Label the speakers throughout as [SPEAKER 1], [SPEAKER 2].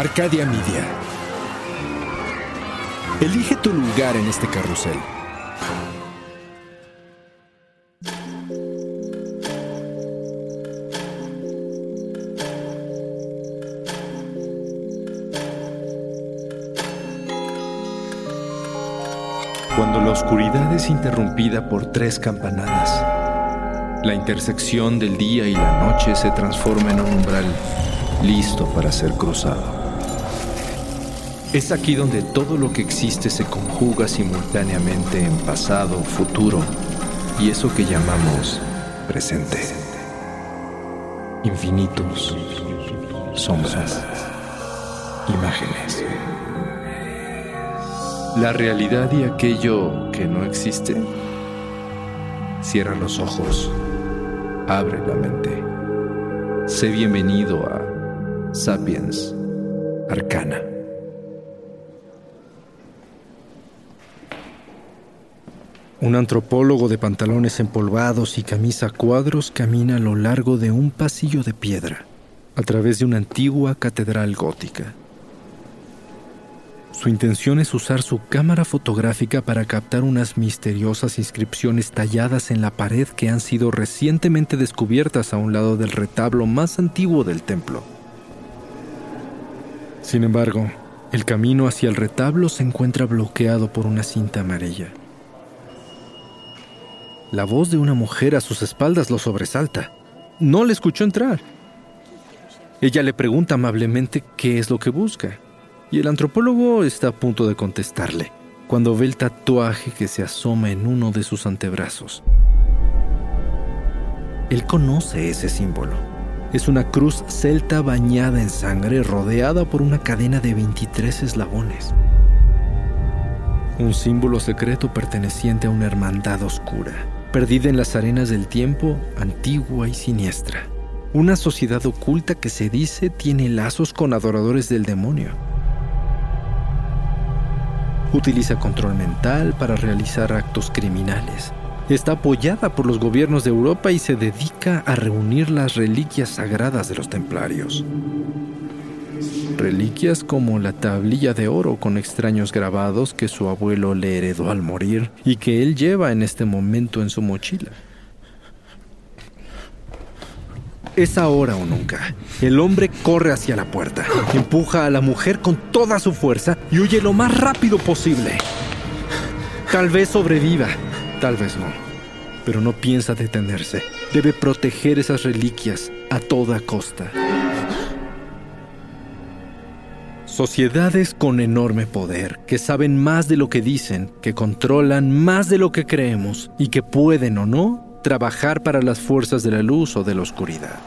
[SPEAKER 1] Arcadia Media. Elige tu lugar en este carrusel. Cuando la oscuridad es interrumpida por tres campanadas, la intersección del día y la noche se transforma en un umbral listo para ser cruzado. Es aquí donde todo lo que existe se conjuga simultáneamente en pasado, futuro y eso que llamamos presente. Infinitos, sombras, imágenes. La realidad y aquello que no existe. Cierra los ojos, abre la mente. Sé bienvenido a Sapiens Arcana. Un antropólogo de pantalones empolvados y camisa a cuadros camina a lo largo de un pasillo de piedra, a través de una antigua catedral gótica. Su intención es usar su cámara fotográfica para captar unas misteriosas inscripciones talladas en la pared que han sido recientemente descubiertas a un lado del retablo más antiguo del templo. Sin embargo, el camino hacia el retablo se encuentra bloqueado por una cinta amarilla. La voz de una mujer a sus espaldas lo sobresalta. No le escuchó entrar. Ella le pregunta amablemente qué es lo que busca, y el antropólogo está a punto de contestarle, cuando ve el tatuaje que se asoma en uno de sus antebrazos. Él conoce ese símbolo. Es una cruz celta bañada en sangre rodeada por una cadena de 23 eslabones. Un símbolo secreto perteneciente a una hermandad oscura perdida en las arenas del tiempo, antigua y siniestra. Una sociedad oculta que se dice tiene lazos con adoradores del demonio. Utiliza control mental para realizar actos criminales. Está apoyada por los gobiernos de Europa y se dedica a reunir las reliquias sagradas de los templarios reliquias como la tablilla de oro con extraños grabados que su abuelo le heredó al morir y que él lleva en este momento en su mochila. Es ahora o nunca. El hombre corre hacia la puerta, empuja a la mujer con toda su fuerza y huye lo más rápido posible. Tal vez sobreviva, tal vez no, pero no piensa detenerse. Debe proteger esas reliquias a toda costa. Sociedades con enorme poder, que saben más de lo que dicen, que controlan más de lo que creemos y que pueden o no trabajar para las fuerzas de la luz o de la oscuridad.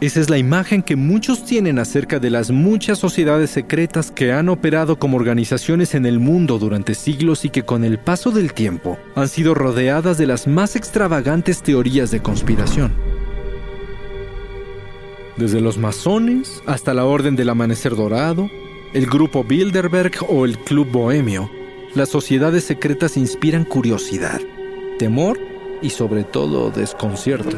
[SPEAKER 1] Esa es la imagen que muchos tienen acerca de las muchas sociedades secretas que han operado como organizaciones en el mundo durante siglos y que con el paso del tiempo han sido rodeadas de las más extravagantes teorías de conspiración desde los masones hasta la Orden del Amanecer Dorado, el Grupo Bilderberg o el Club Bohemio, las sociedades secretas inspiran curiosidad, temor y sobre todo desconcierto.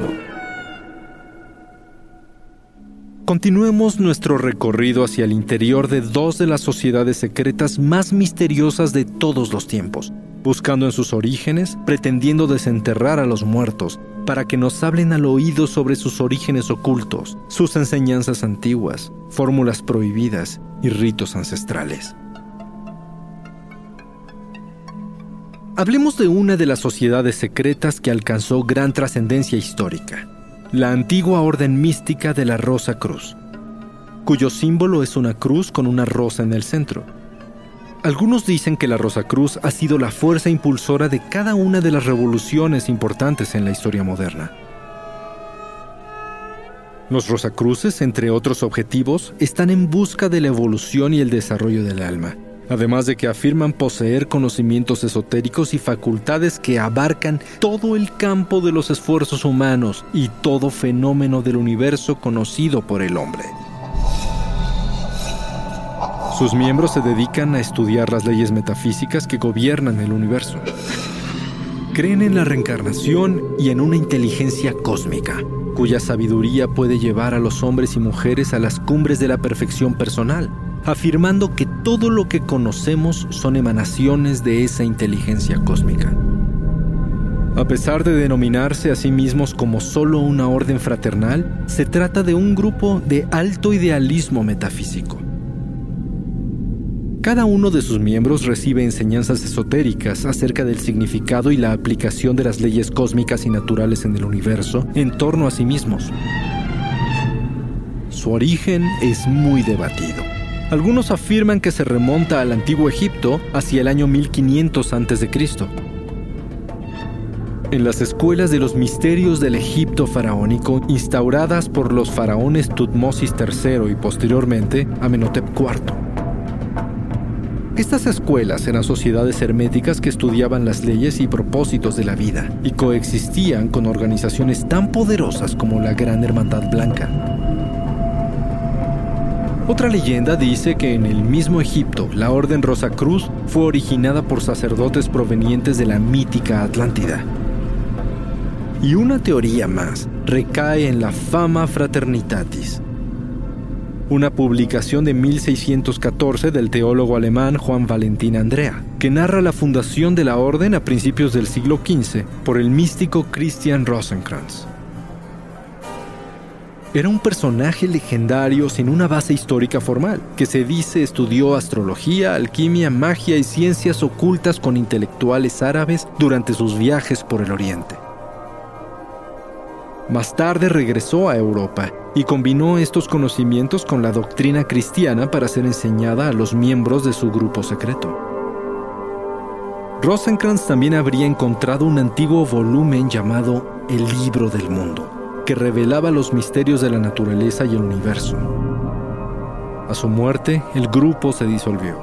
[SPEAKER 1] Continuemos nuestro recorrido hacia el interior de dos de las sociedades secretas más misteriosas de todos los tiempos, buscando en sus orígenes, pretendiendo desenterrar a los muertos, para que nos hablen al oído sobre sus orígenes ocultos, sus enseñanzas antiguas, fórmulas prohibidas y ritos ancestrales. Hablemos de una de las sociedades secretas que alcanzó gran trascendencia histórica, la antigua orden mística de la Rosa Cruz, cuyo símbolo es una cruz con una rosa en el centro algunos dicen que la Rosacruz ha sido la fuerza impulsora de cada una de las revoluciones importantes en la historia moderna. Los Rosacruces, entre otros objetivos, están en busca de la evolución y el desarrollo del alma, además de que afirman poseer conocimientos esotéricos y facultades que abarcan todo el campo de los esfuerzos humanos y todo fenómeno del universo conocido por el hombre. Sus miembros se dedican a estudiar las leyes metafísicas que gobiernan el universo. Creen en la reencarnación y en una inteligencia cósmica, cuya sabiduría puede llevar a los hombres y mujeres a las cumbres de la perfección personal, afirmando que todo lo que conocemos son emanaciones de esa inteligencia cósmica. A pesar de denominarse a sí mismos como solo una orden fraternal, se trata de un grupo de alto idealismo metafísico. Cada uno de sus miembros recibe enseñanzas esotéricas acerca del significado y la aplicación de las leyes cósmicas y naturales en el universo en torno a sí mismos. Su origen es muy debatido. Algunos afirman que se remonta al antiguo Egipto hacia el año 1500 a.C. En las escuelas de los misterios del Egipto faraónico, instauradas por los faraones Tutmosis III y posteriormente Amenhotep IV, estas escuelas eran sociedades herméticas que estudiaban las leyes y propósitos de la vida y coexistían con organizaciones tan poderosas como la Gran Hermandad Blanca. Otra leyenda dice que en el mismo Egipto la Orden Rosa Cruz fue originada por sacerdotes provenientes de la mítica Atlántida. Y una teoría más recae en la Fama Fraternitatis, una publicación de 1614 del teólogo alemán Juan Valentín Andrea, que narra la fundación de la orden a principios del siglo XV por el místico Christian Rosenkranz. Era un personaje legendario sin una base histórica formal, que se dice estudió astrología, alquimia, magia y ciencias ocultas con intelectuales árabes durante sus viajes por el Oriente. Más tarde regresó a Europa y combinó estos conocimientos con la doctrina cristiana para ser enseñada a los miembros de su grupo secreto. Rosencrantz también habría encontrado un antiguo volumen llamado El Libro del Mundo, que revelaba los misterios de la naturaleza y el universo. A su muerte, el grupo se disolvió.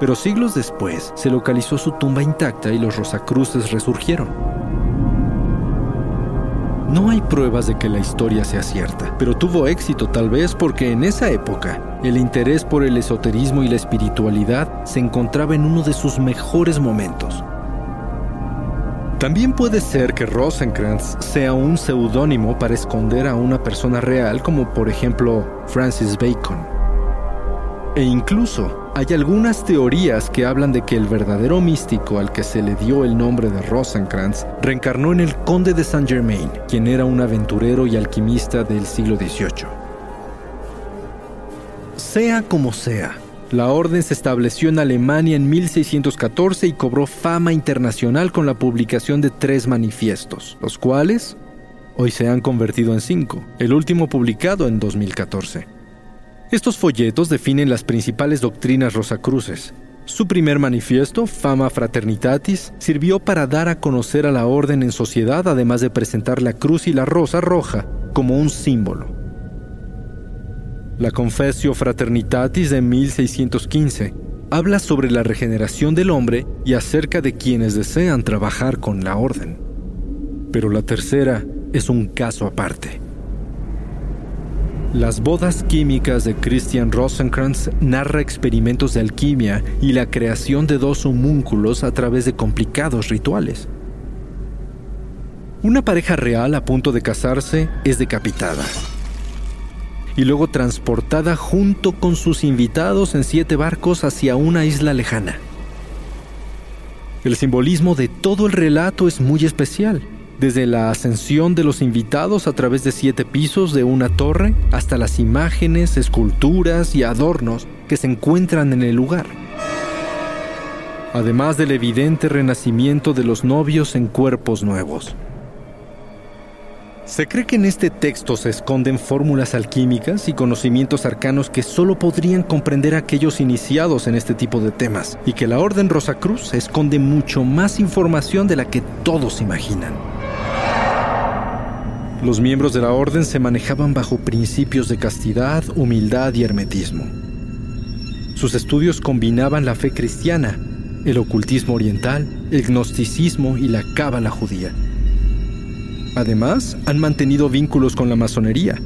[SPEAKER 1] Pero siglos después se localizó su tumba intacta y los Rosacruces resurgieron. No hay pruebas de que la historia sea cierta, pero tuvo éxito tal vez porque en esa época el interés por el esoterismo y la espiritualidad se encontraba en uno de sus mejores momentos. También puede ser que Rosencrantz sea un seudónimo para esconder a una persona real como por ejemplo Francis Bacon. E incluso hay algunas teorías que hablan de que el verdadero místico al que se le dio el nombre de Rosencrantz reencarnó en el conde de Saint Germain, quien era un aventurero y alquimista del siglo XVIII. Sea como sea, la orden se estableció en Alemania en 1614 y cobró fama internacional con la publicación de tres manifiestos, los cuales hoy se han convertido en cinco, el último publicado en 2014. Estos folletos definen las principales doctrinas rosacruces. Su primer manifiesto, Fama Fraternitatis, sirvió para dar a conocer a la orden en sociedad, además de presentar la cruz y la rosa roja como un símbolo. La Confessio Fraternitatis de 1615 habla sobre la regeneración del hombre y acerca de quienes desean trabajar con la orden. Pero la tercera es un caso aparte. Las bodas químicas de Christian Rosenkrantz narra experimentos de alquimia y la creación de dos homúnculos a través de complicados rituales. Una pareja real a punto de casarse es decapitada y luego transportada junto con sus invitados en siete barcos hacia una isla lejana. El simbolismo de todo el relato es muy especial desde la ascensión de los invitados a través de siete pisos de una torre hasta las imágenes, esculturas y adornos que se encuentran en el lugar. Además del evidente renacimiento de los novios en cuerpos nuevos. Se cree que en este texto se esconden fórmulas alquímicas y conocimientos arcanos que solo podrían comprender aquellos iniciados en este tipo de temas, y que la Orden Rosacruz esconde mucho más información de la que todos imaginan. Los miembros de la orden se manejaban bajo principios de castidad, humildad y hermetismo. Sus estudios combinaban la fe cristiana, el ocultismo oriental, el gnosticismo y la cábala judía. Además, han mantenido vínculos con la masonería,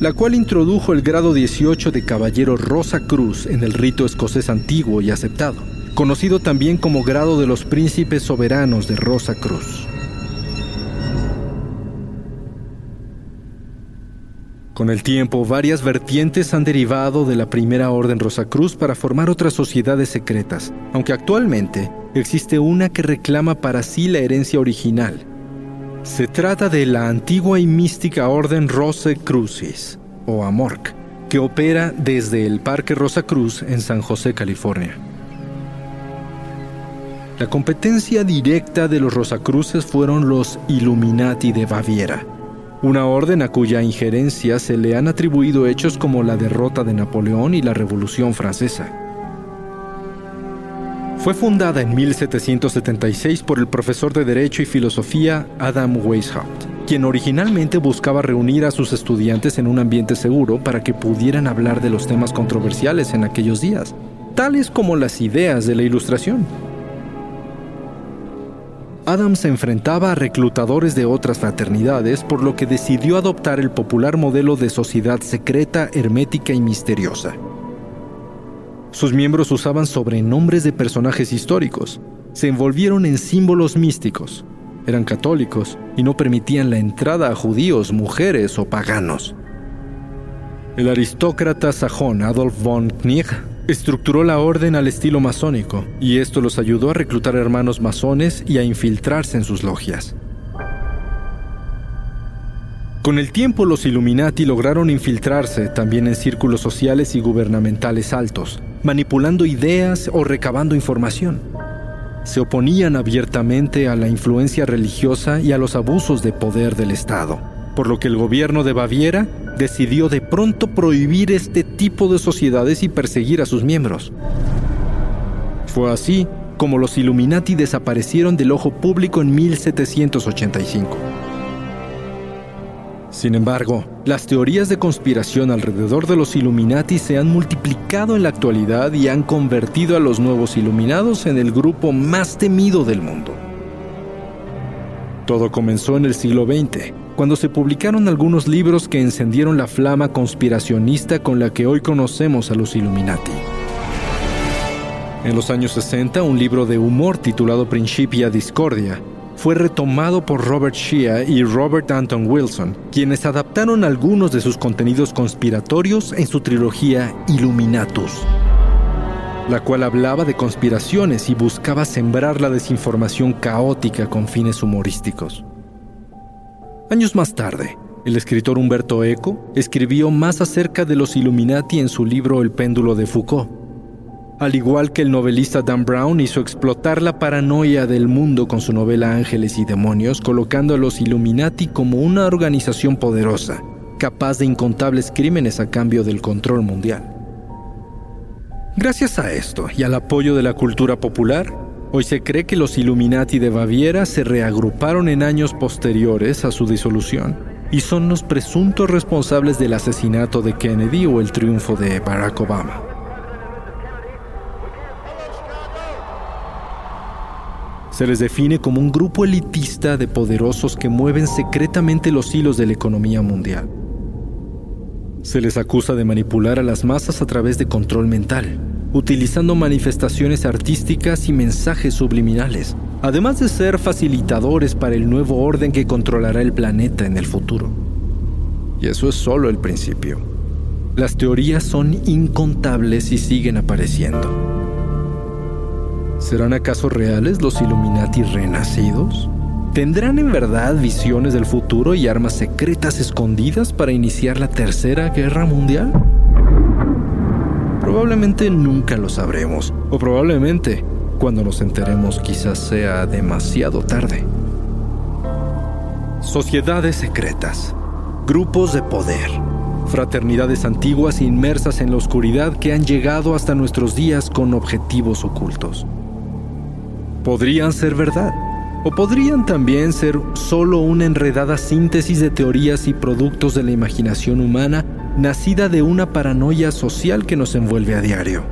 [SPEAKER 1] la cual introdujo el grado 18 de caballero Rosa Cruz en el rito escocés antiguo y aceptado, conocido también como grado de los príncipes soberanos de Rosa Cruz. Con el tiempo, varias vertientes han derivado de la primera Orden Rosacruz para formar otras sociedades secretas, aunque actualmente existe una que reclama para sí la herencia original. Se trata de la antigua y mística Orden Rosacrucis, o AMORC, que opera desde el Parque Rosacruz en San José, California. La competencia directa de los Rosacruces fueron los Illuminati de Baviera, una orden a cuya injerencia se le han atribuido hechos como la derrota de Napoleón y la Revolución Francesa. Fue fundada en 1776 por el profesor de Derecho y Filosofía Adam Weishaupt, quien originalmente buscaba reunir a sus estudiantes en un ambiente seguro para que pudieran hablar de los temas controversiales en aquellos días, tales como las ideas de la Ilustración. Adam se enfrentaba a reclutadores de otras fraternidades, por lo que decidió adoptar el popular modelo de sociedad secreta, hermética y misteriosa. Sus miembros usaban sobrenombres de personajes históricos, se envolvieron en símbolos místicos, eran católicos y no permitían la entrada a judíos, mujeres o paganos. El aristócrata sajón Adolf von Knig estructuró la orden al estilo masónico, y esto los ayudó a reclutar hermanos masones y a infiltrarse en sus logias. Con el tiempo los Illuminati lograron infiltrarse también en círculos sociales y gubernamentales altos, manipulando ideas o recabando información. Se oponían abiertamente a la influencia religiosa y a los abusos de poder del Estado, por lo que el gobierno de Baviera decidió de pronto prohibir este tipo de sociedades y perseguir a sus miembros. Fue así como los Illuminati desaparecieron del ojo público en 1785. Sin embargo, las teorías de conspiración alrededor de los Illuminati se han multiplicado en la actualidad y han convertido a los nuevos Iluminados en el grupo más temido del mundo. Todo comenzó en el siglo XX, cuando se publicaron algunos libros que encendieron la flama conspiracionista con la que hoy conocemos a los Illuminati. En los años 60, un libro de humor titulado Principia Discordia fue retomado por Robert Shea y Robert Anton Wilson, quienes adaptaron algunos de sus contenidos conspiratorios en su trilogía Illuminatus, la cual hablaba de conspiraciones y buscaba sembrar la desinformación caótica con fines humorísticos. Años más tarde, el escritor Humberto Eco escribió más acerca de los Illuminati en su libro El péndulo de Foucault. Al igual que el novelista Dan Brown hizo explotar la paranoia del mundo con su novela Ángeles y Demonios, colocando a los Illuminati como una organización poderosa, capaz de incontables crímenes a cambio del control mundial. Gracias a esto y al apoyo de la cultura popular, Hoy se cree que los Illuminati de Baviera se reagruparon en años posteriores a su disolución y son los presuntos responsables del asesinato de Kennedy o el triunfo de Barack Obama. Se les define como un grupo elitista de poderosos que mueven secretamente los hilos de la economía mundial. Se les acusa de manipular a las masas a través de control mental, utilizando manifestaciones artísticas y mensajes subliminales, además de ser facilitadores para el nuevo orden que controlará el planeta en el futuro. Y eso es solo el principio. Las teorías son incontables y siguen apareciendo. ¿Serán acaso reales los Illuminati renacidos? ¿Tendrán en verdad visiones del futuro y armas secretas escondidas para iniciar la Tercera Guerra Mundial? Probablemente nunca lo sabremos, o probablemente cuando nos enteremos quizás sea demasiado tarde. Sociedades secretas, grupos de poder, fraternidades antiguas inmersas en la oscuridad que han llegado hasta nuestros días con objetivos ocultos. Podrían ser verdad, o podrían también ser solo una enredada síntesis de teorías y productos de la imaginación humana nacida de una paranoia social que nos envuelve a diario.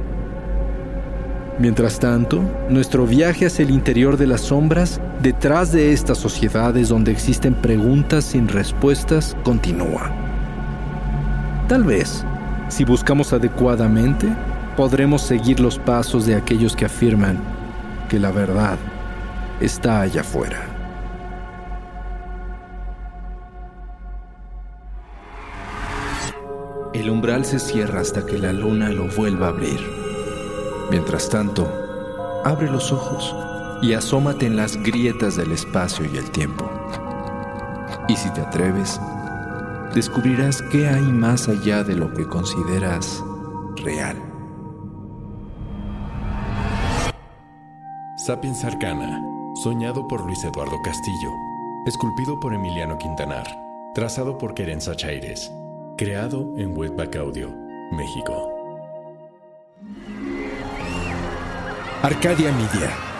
[SPEAKER 1] Mientras tanto, nuestro viaje hacia el interior de las sombras, detrás de estas sociedades donde existen preguntas sin respuestas, continúa. Tal vez, si buscamos adecuadamente, podremos seguir los pasos de aquellos que afirman que la verdad está allá afuera. El umbral se cierra hasta que la luna lo vuelva a abrir. Mientras tanto, abre los ojos y asómate en las grietas del espacio y el tiempo. Y si te atreves, descubrirás qué hay más allá de lo que consideras real.
[SPEAKER 2] Sapiens Arcana, soñado por Luis Eduardo Castillo, esculpido por Emiliano Quintanar, trazado por Querenza Chaires, creado en Webback Audio, México.
[SPEAKER 3] Arcadia Media.